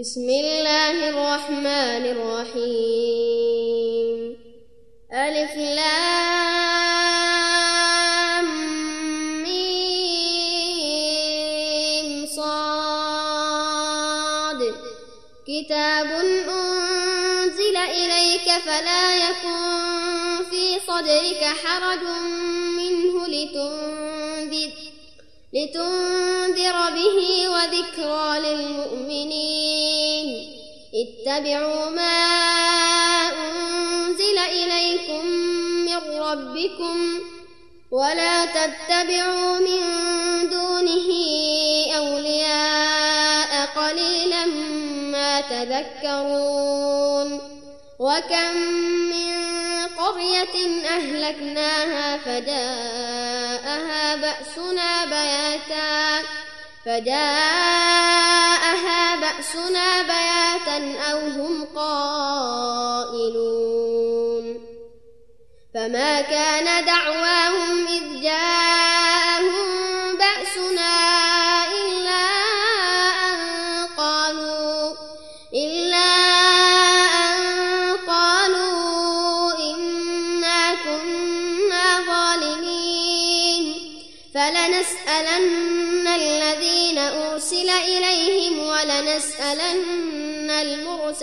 بسم الله الرحمن الرحيم. ألف لام ميم صاد. كتاب أنزل إليك فلا يكن في صدرك حرج منه لتنذر لتنذر به وذكرى للمؤمنين. اتبعوا ما أنزل إليكم من ربكم ولا تتبعوا من دونه أولياء قليلا ما تذكرون وكم من قرية أهلكناها فجاءها بأسنا بياتا فجاءها بأسنا بياتا أو هم قائلون فما كان دعواهم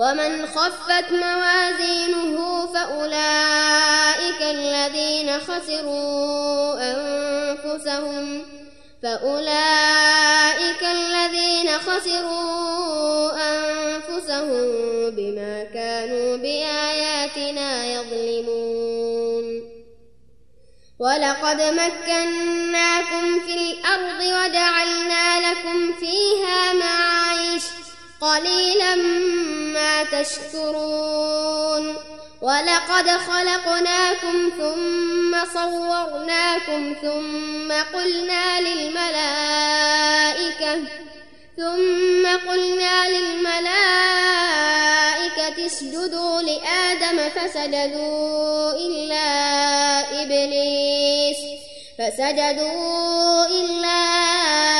ومن خفت موازينه فأولئك الذين خسروا أنفسهم فأولئك الذين خسروا أنفسهم بما كانوا بآياتنا يظلمون. ولقد مكناكم في الأرض وجعلنا لكم فيها معايش قليلا ما تشكرون. ولقد خلقناكم ثم صورناكم ثم قلنا للملائكة ثم قلنا للملائكة اسجدوا لآدم فسجدوا إلا إبليس فسجدوا إلا إبليس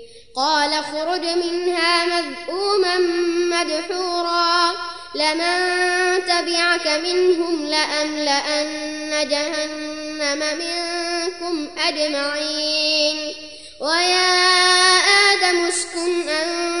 قال اخرج منها مذءوما مدحورا لمن تبعك منهم لأملأن جهنم منكم أجمعين. ويا آدم اسكن أنت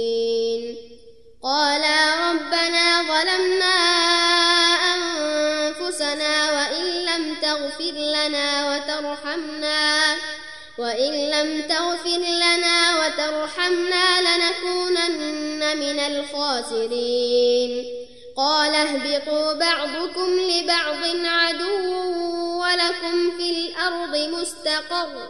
قالا ربنا ظلمنا أنفسنا وإن لم تغفر لنا وترحمنا وإن لم تغفر لنا وترحمنا لنكونن من الخاسرين. قال اهبطوا بعضكم لبعض عدو ولكم في الأرض مستقر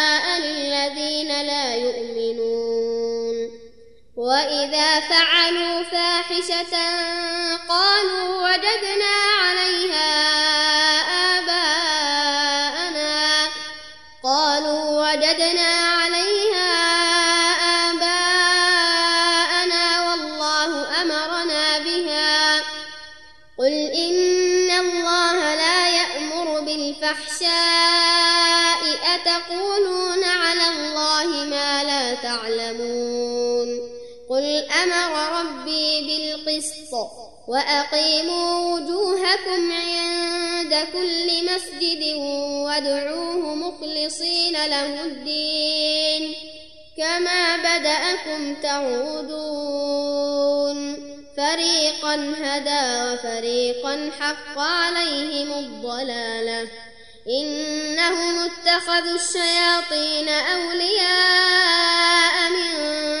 للذين لا يؤمنون. وإذا فعلوا فاحشة قالوا وجدنا عليها بالقسط وأقيموا وجوهكم عند كل مسجد وادعوه مخلصين له الدين كما بدأكم تعودون فريقا هدى وفريقا حق عليهم الضلالة إنهم اتخذوا الشياطين أولياء من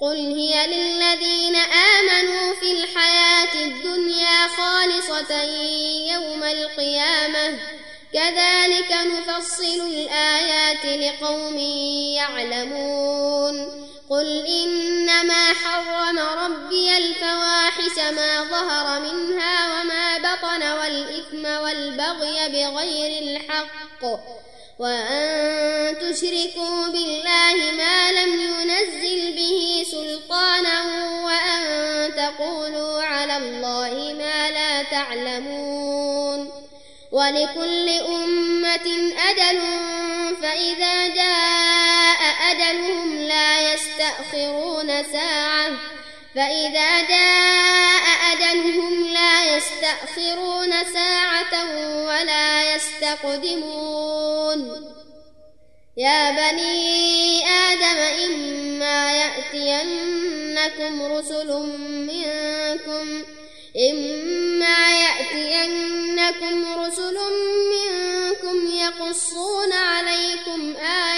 قل هي للذين آمنوا في الحياة الدنيا خالصة يوم القيامة كذلك نفصل الآيات لقوم يعلمون قل إنما حرم ربي الفواحش ما ظهر منها وما بطن والإثم والبغي بغير الحق وأن تشركوا بالله ما لم ينزل به سلطانا وأن تقولوا على الله ما لا تعلمون ولكل أمة أجل فإذا جاء أجلهم لا يستأخرون ساعة فإذا جاء أجلهم لا يستأخرون ساعة ولا يستقدمون. يا بني آدم إما يأتينكم رسل منكم إما يأتينكم رسل منكم يقصون عليكم آياتي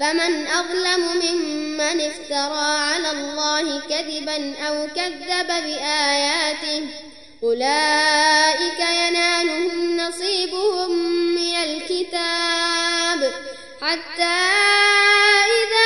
فمن أظلم ممن افترى على الله كذبا أو كذب بآياته أولئك ينالهم نصيبهم من الكتاب. حتى إذا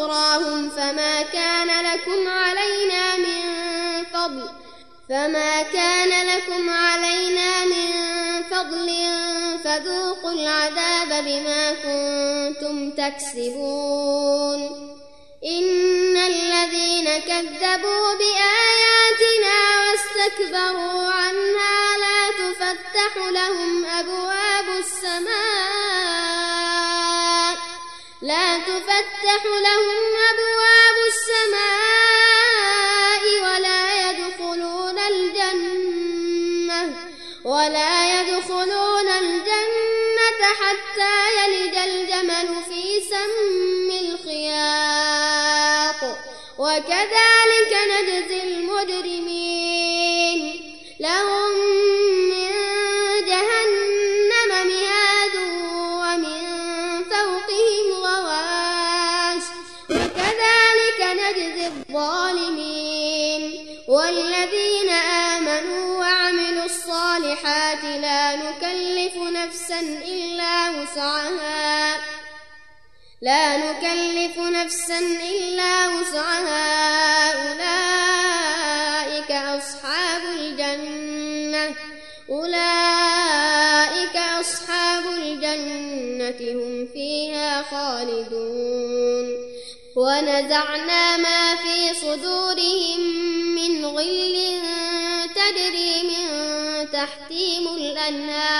لأخراهم فما كان لكم علينا من فضل فما كان لكم علينا من فضل فذوقوا العذاب بما كنتم تكسبون إن الذين كذبوا بآياتنا واستكبروا عنها لا تفتح لهم أبواب السماء لا تفتح لهم أبواب السماء ولا يدخلون الجنة ولا يدخلون الجنة حتى يلج الجمل في سم الخياط. وكذلك نجزي المجرمين. لهم نفسا إلا وسعها. لا نكلف نفسا إلا وسعها. أولئك أصحاب الجنة. أولئك أصحاب الجنة هم فيها خالدون. ونزعنا ما في صدورهم من غل تجري من تحتهم الأنهار.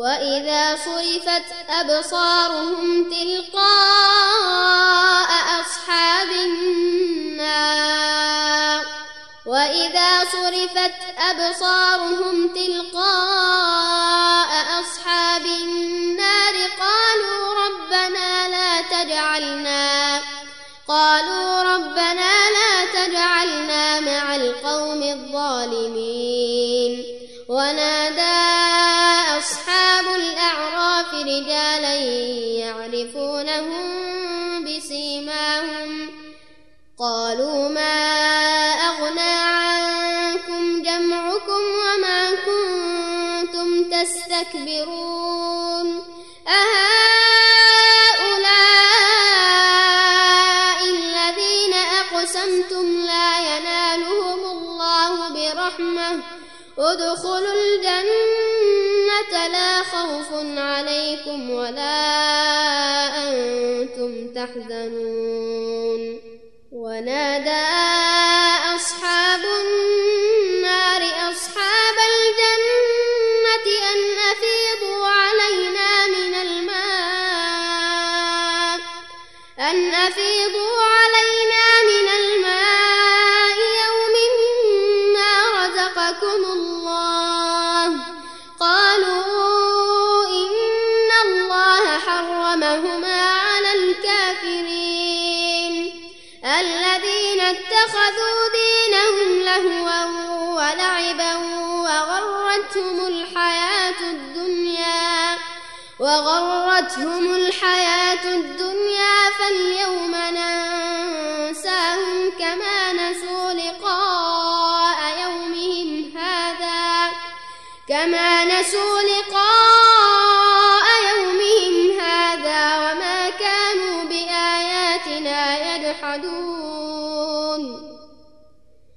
وإذا صرفت أبصارهم تلقاء أصحاب النار. وإذا صرفت أبصارهم تلقاء أصحاب النار.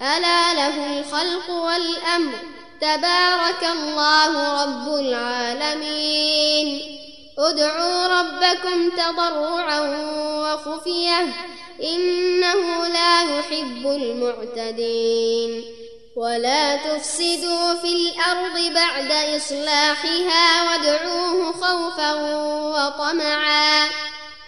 ألا له الخلق والأمر. تبارك الله رب العالمين. ادعوا ربكم تضرعا وخفية. إنه لا يحب المعتدين. ولا تفسدوا في الأرض بعد إصلاحها وادعوه خوفا وطمعا.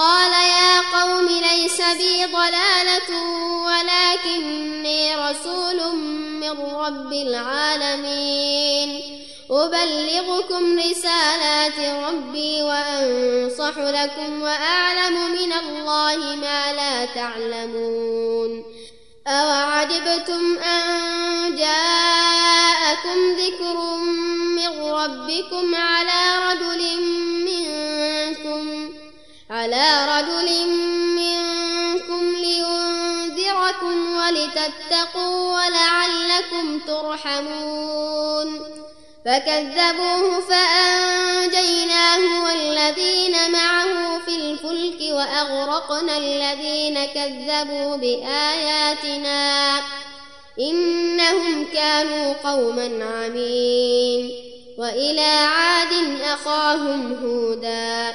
قال يا قوم ليس بي ضلالة ولكني رسول من رب العالمين. أبلغكم رسالات ربي وأنصح لكم وأعلم من الله ما لا تعلمون. أوعجبتم أن جاءكم ذكر من ربكم على رجل منكم على رجل منكم لينذركم ولتتقوا ولعلكم ترحمون. فكذبوه فأنجيناه والذين معه في الفلك وأغرقنا الذين كذبوا بآياتنا. إنهم كانوا قوما عمين. وإلى عاد أخاهم هودا.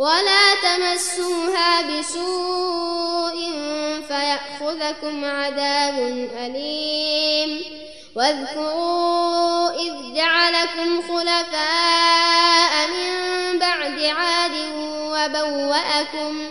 ولا تمسوها بسوء فيأخذكم عذاب أليم واذكروا إذ جعلكم خلفاء من بعد عاد وبوأكم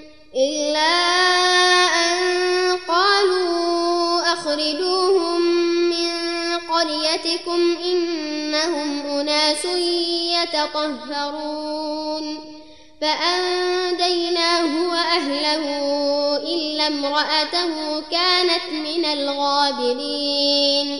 إلا أن قالوا أخرجوهم من قريتكم إنهم أناس يتطهرون فأنجيناه وأهله إلا امرأته كانت من الغابرين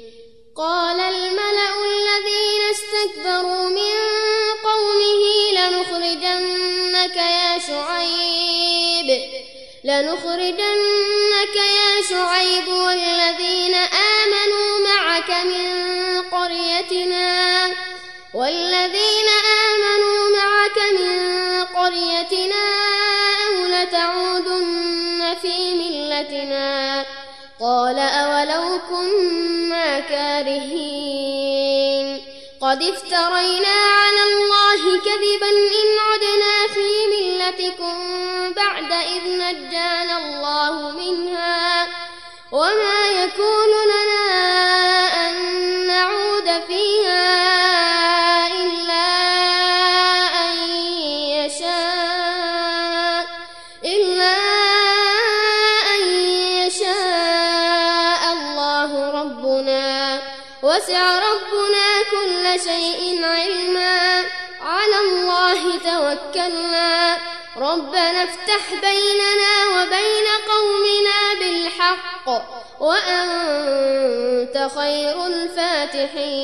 قال الملأ الذين استكبروا من قومه لنخرجنك يا شعيب لنخرجنك يا شعيب والذين آمنوا معك من قريتنا والذين آمنوا معك من قريتنا أو لتعودن في ملتنا. قال أولو كنا كارهين. قد افترينا على الله كذبا إن عدنا في ملتكم بعد إذ نجانا الله منها. وما يكون ربنا افتح بيننا وبين قومنا بالحق وأنت خير الفاتحين.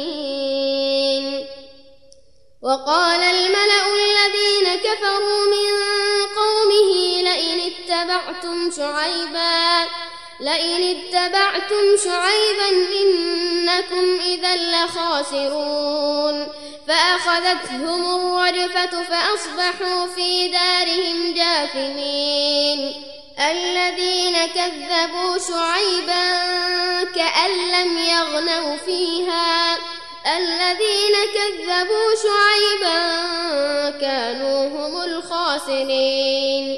وقال الملأ الذين كفروا من قومه لئن اتبعتم شعيبا لئن اتبعتم شعيبا إنكم إذا لخاسرون. فأخذتهم الرجفة فأصبحوا في دارهم جاثمين. الذين كذبوا شعيبا كأن لم يغنوا فيها. الذين كذبوا شعيبا كانوا هم الخاسرين.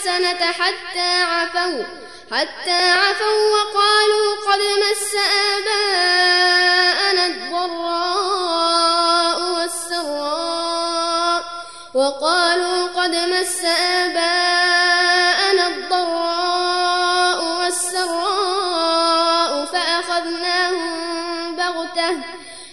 الحسنة حتى عفوا حتى عفوا وقالوا قد مس آباءنا الضراء والسراء وقالوا قد مس آباءنا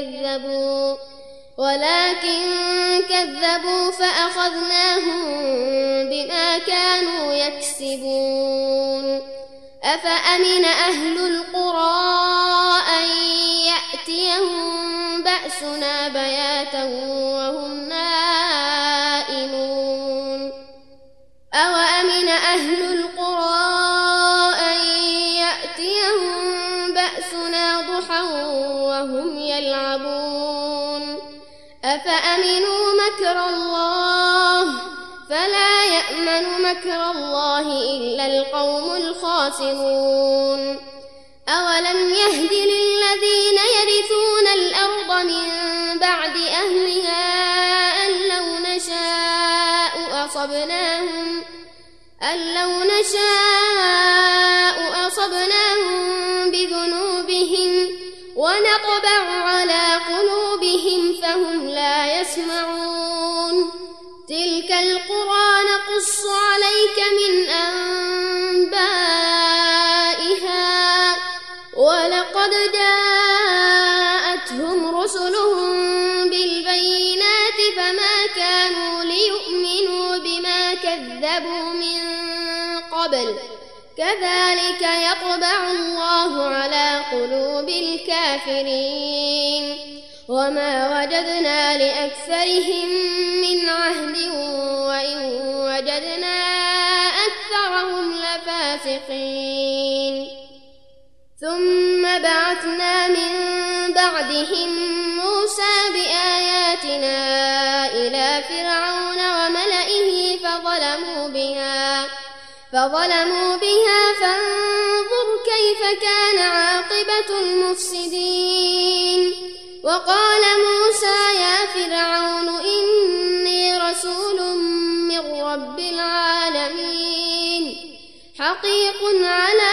كذبوا ولكن كذبوا فأخذناهم بما كانوا يكسبون. أفأمن أهل القرى أن يأتيهم بأسنا بياتا وهم نائمون؟ أوأمن أهل مكر الله إلا القوم الخاسرون أولم يهد للذين يرثون الأرض من بعد أهلها أن لو نشاء أصبناهم أن لو نشاء أصبناهم بذنوبهم ونطبع على قلوبهم فهم لا يسمعون تلك القرى كذلك يطبع الله على قلوب الكافرين. وما وجدنا لأكثرهم من عهد وإن وجدنا أكثرهم لفاسقين. ثم بعثنا من بعدهم موسى بآياتنا إلى فرعون فظلموا بها فانظر كيف كان عاقبة المفسدين. وقال موسى يا فرعون إني رسول من رب العالمين. حقيق على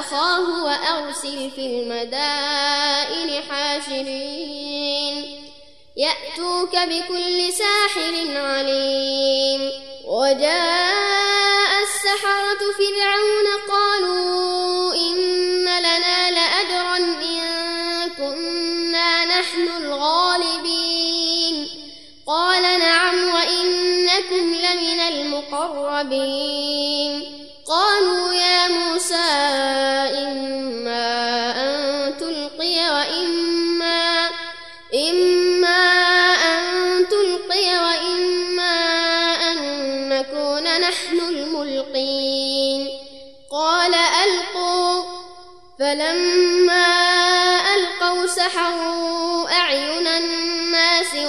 وأخاه وأرسل في المدائن حاشرين. يأتوك بكل ساحر عليم. وجاء السحرة فرعون قالوا إن لنا لأجرا إن كنا نحن الغالبين. قال نعم وإنكم لمن المقربين.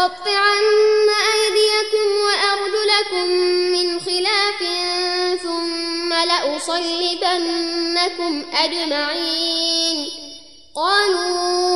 لأقطعن أيديكم وأرجلكم من خلاف ثم لأصلبنكم أجمعين. قالوا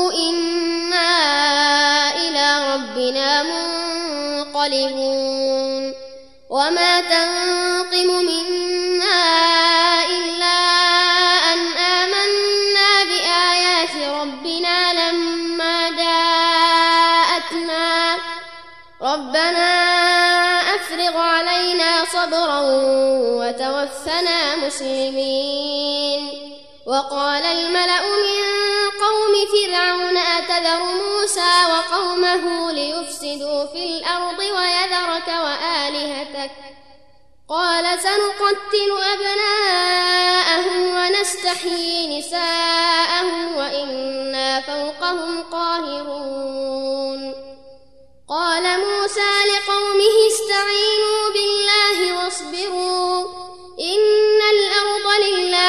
مسلمين وقال الملأ من قوم فرعون أتذر موسى وقومه ليفسدوا في الأرض ويذرك وآلهتك؟ قال سنقتل أبناءهم ونستحيي نساءهم وإنا فوقهم قاهرون. قال موسى لقومه استعينوا بالله واصبروا إن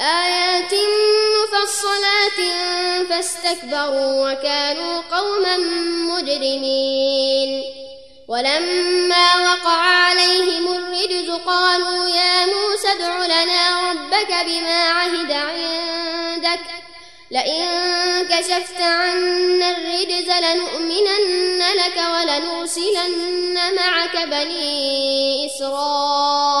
آيات مفصلات فاستكبروا وكانوا قوما مجرمين. ولما وقع عليهم الرجز قالوا يا موسى ادع لنا ربك بما عهد عندك. لئن كشفت عنا الرجز لنؤمنن لك ولنرسلن معك بني إسرائيل.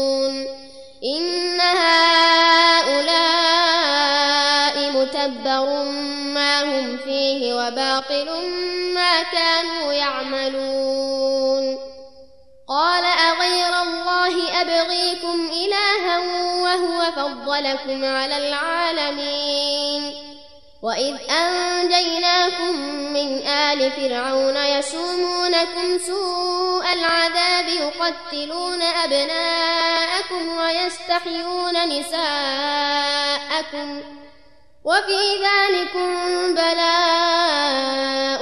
كانوا يعملون. قال أغير الله أبغيكم إلها وهو فضلكم على العالمين. وإذ أنجيناكم من آل فرعون يسومونكم سوء العذاب يقتلون أبناءكم ويستحيون نساءكم. وفي ذلكم بلاء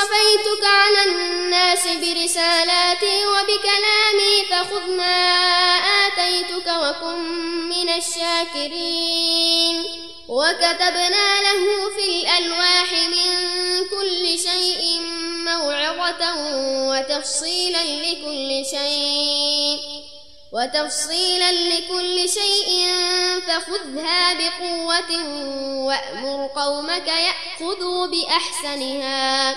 اصطفيتك على الناس برسالاتي وبكلامي فخذ ما آتيتك وكن من الشاكرين. وكتبنا له في الألواح من كل شيء موعظة وتفصيلا لكل شيء وتفصيلا لكل شيء فخذها بقوة وأمر قومك يأخذوا بأحسنها.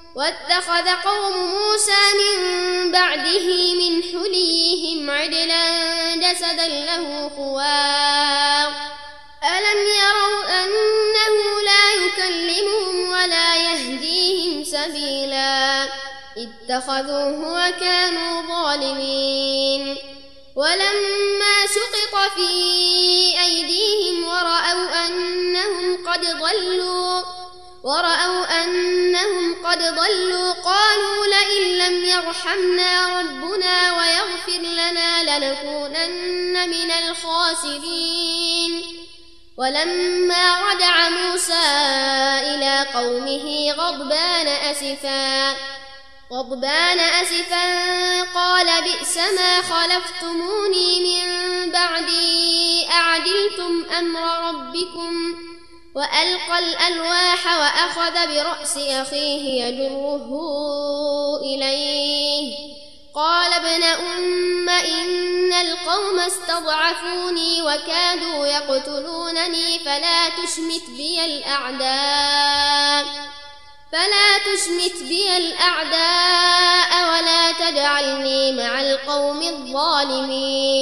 واتخذ قوم موسى من بعده من حليهم عدلا جسدا له خوار ألم يروا أنه لا يكلمهم ولا يهديهم سبيلا؟ اتخذوه وكانوا ظالمين. ولما سقط في أيديهم ورأوا أنهم قد ضلوا ورأوا أنهم قد ضلوا قالوا لئن لم يرحمنا ربنا ويغفر لنا لنكونن من الخاسرين. ولما رجع موسى إلى قومه غضبان أسفاً غضبان أسفا قال بئس ما خلفتموني من بعدي أعدلتم أمر ربكم؟ وألقى الألواح وأخذ برأس أخيه يجره إليه. قال ابن أم إن القوم استضعفوني وكادوا يقتلونني فلا تشمت بي الأعداء. فلا تشمت بي الأعداء ولا تجعلني مع القوم الظالمين.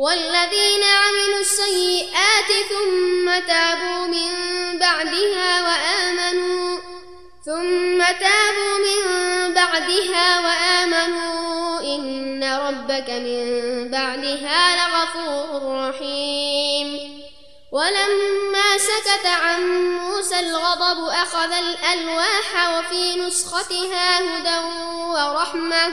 والذين عملوا السيئات ثم تابوا من بعدها وآمنوا ثم تابوا من بعدها وآمنوا. إن ربك من بعدها لغفور رحيم. ولما سكت عن موسى الغضب أخذ الألواح وفي نسختها هدى ورحمة.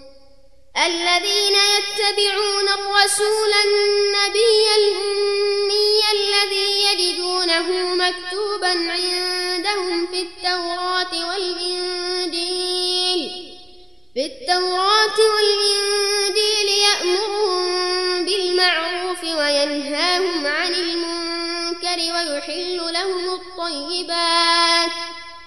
الذين يتبعون الرسول النبي الأمي الذي يجدونه مكتوبا عندهم في التوراة والإنجيل. في التوراة والإنجيل يأمرهم بالمعروف وينهاهم عن المنكر ويحل لهم الطيبات.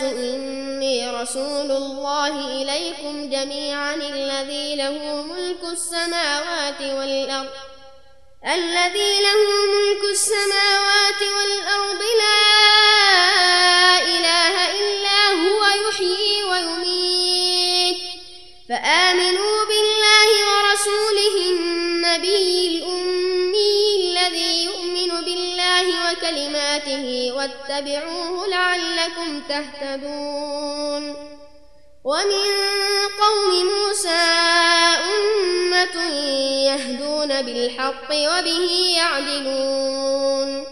الناس إني رسول الله إليكم جميعا الذي له ملك السماوات والأرض الذي له ملك السماوات والأرض. لا إله إلا هو يحيي ويميت. فآمنوا وكلماته واتبعوه لعلكم تهتدون ومن قوم موسى أمة يهدون بالحق وبه يعدلون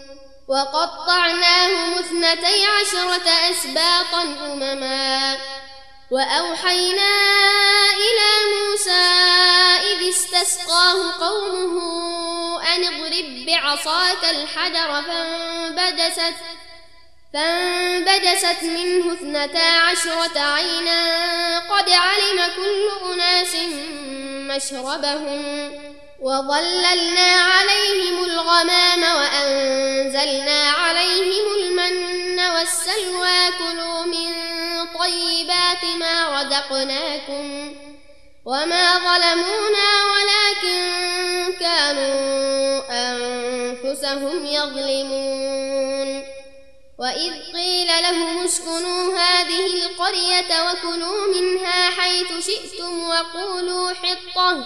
وقطعناهم اثنتي عشرة أسباطا أمما وأوحينا إلى موسى إذ استسقاه قومه أن اضرب بعصاك الحجر فانبجست فانبجست منه اثنتا عشرة عينا قد علم كل أناس مشربهم وظللنا عليهم الغمام وأنزلنا عليهم المن والسلوى كلوا من طيبات ما رزقناكم وما ظلمونا ولكن كانوا أنفسهم يظلمون. وإذ قيل لهم اسكنوا هذه القرية وكلوا منها حيث شئتم وقولوا حطة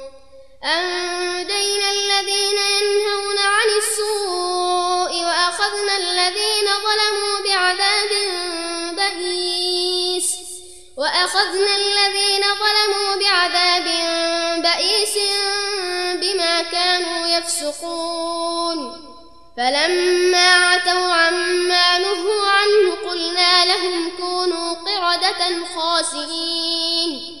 أنجينا الذين ينهون عن السوء وأخذنا الذين ظلموا بعذاب بئيس وأخذنا الذين ظلموا بعذاب بئيس بما كانوا يفسقون فلما عتوا عما نهوا عنه قلنا لهم كونوا قردة خاسئين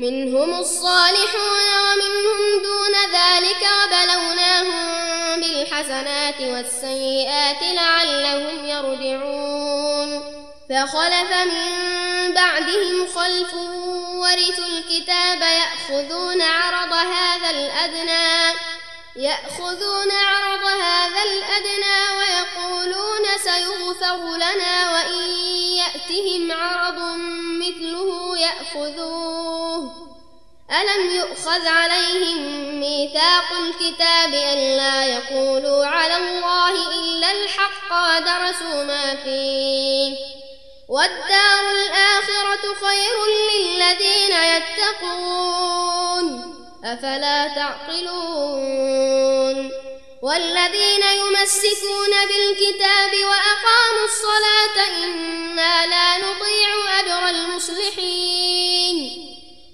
منهم الصالحون ومنهم دون ذلك وبلوناهم بالحسنات والسيئات لعلهم يرجعون. فخلف من بعدهم خلف ورثوا الكتاب يأخذون عرض هذا الأدنى يأخذون عرض هذا الأدنى ويقولون سيغفر لنا وإن يأتهم عرض مثله يأخذوه ألم يؤخذ عليهم ميثاق الكتاب ألا يقولوا على الله إلا الحق ودرسوا ما فيه؟ والدار الآخرة خير للذين يتقون أفلا تعقلون؟ والذين يمسكون بالكتاب وأقاموا الصلاة إنا لا نضيع أجر المصلحين.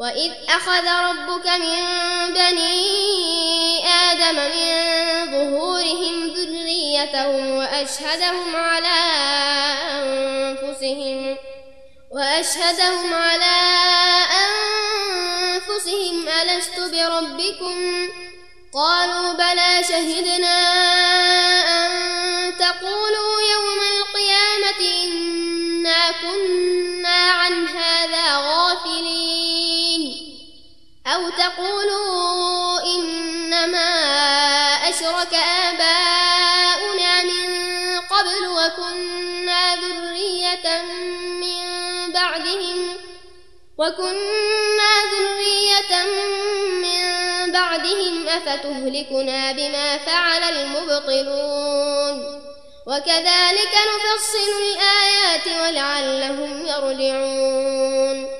وإذ أخذ ربك من بني آدم من ظهورهم ذريتهم وأشهدهم على أنفسهم وأشهدهم على أنفسهم ألست بربكم قالوا بلى شهدنا أو تقولوا إنما أشرك آباؤنا من قبل وكنا ذرية من بعدهم وكنا ذرية من بعدهم أفتهلكنا بما فعل المبطلون وكذلك نفصل الآيات ولعلهم يرجعون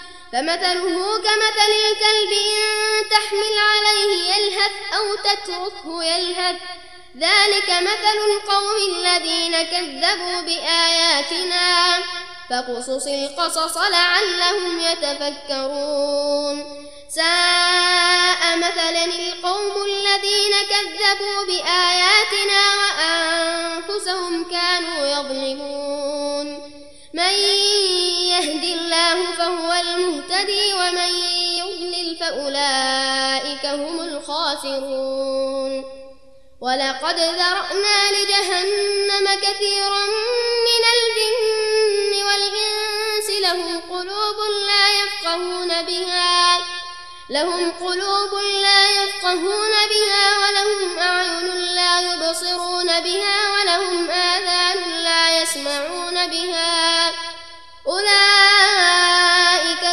فمثله كمثل الكلب إن تحمل عليه يلهث أو تتركه يلهث. ذلك مثل القوم الذين كذبوا بآياتنا. فقصص القصص لعلهم يتفكرون. ساء مثلا القوم الذين كذبوا بآياتنا وأنفسهم كانوا يظلمون. من يهد الله فهو المهتدي ومن يضلل فأولئك هم الخاسرون. ولقد ذرأنا لجهنم كثيرا من الجن والإنس لهم قلوب لا يفقهون بها. لهم قلوب لا يفقهون بها ولهم أعين لا يبصرون بها ولهم آذان لا يسمعون بها. أولئك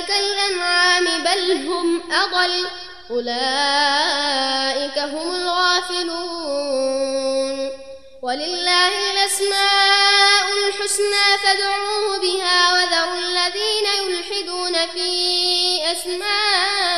كالأنعام بل هم أضل. أولئك هم الغافلون. ولله الأسماء الحسنى فادعوه بها وذروا الذين يلحدون في أسمائه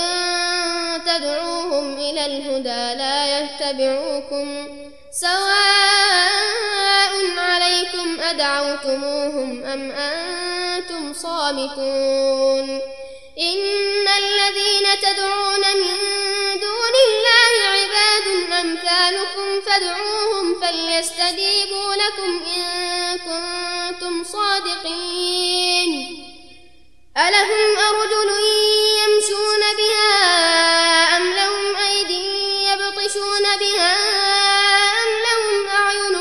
وإن تدعوهم إلى الهدى لا يتبعوكم سواء عليكم أدعوتموهم أم أنتم صامتون إن الذين تدعون من دون الله عباد أمثالكم فادعوهم فليستجيبوا لكم إن كنتم صادقين ألهم أرجل يمشون بها أم لهم أيدي يبطشون بها أم لهم أعين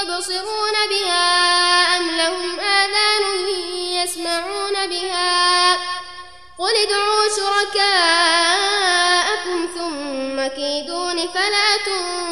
يبصرون بها أم لهم آذان يسمعون بها قل ادعوا شركاءكم ثم كيدون فلا تنظرون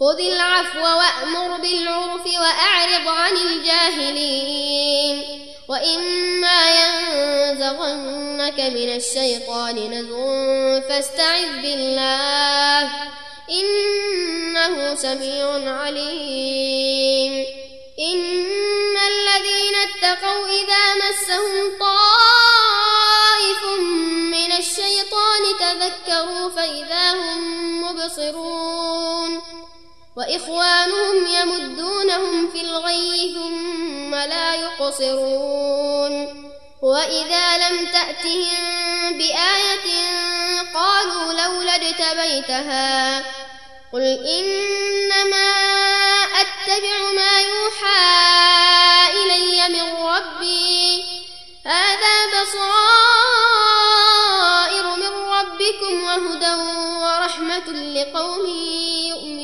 خذ العفو وأمر بالعرف وأعرض عن الجاهلين. وإما ينزغنك من الشيطان نزغ فاستعذ بالله إنه سميع عليم. إن الذين اتقوا إذا مسهم طائف من الشيطان تذكروا فإذا هم مبصرون. وإخوانهم يمدونهم في الغي ثم لا يقصرون. وإذا لم تأتهم بآية قالوا لولا اجتبيتها. قل إنما أتبع ما يوحى إلي من ربي. هذا بصائر من ربكم وهدى ورحمة لقوم يؤمنون.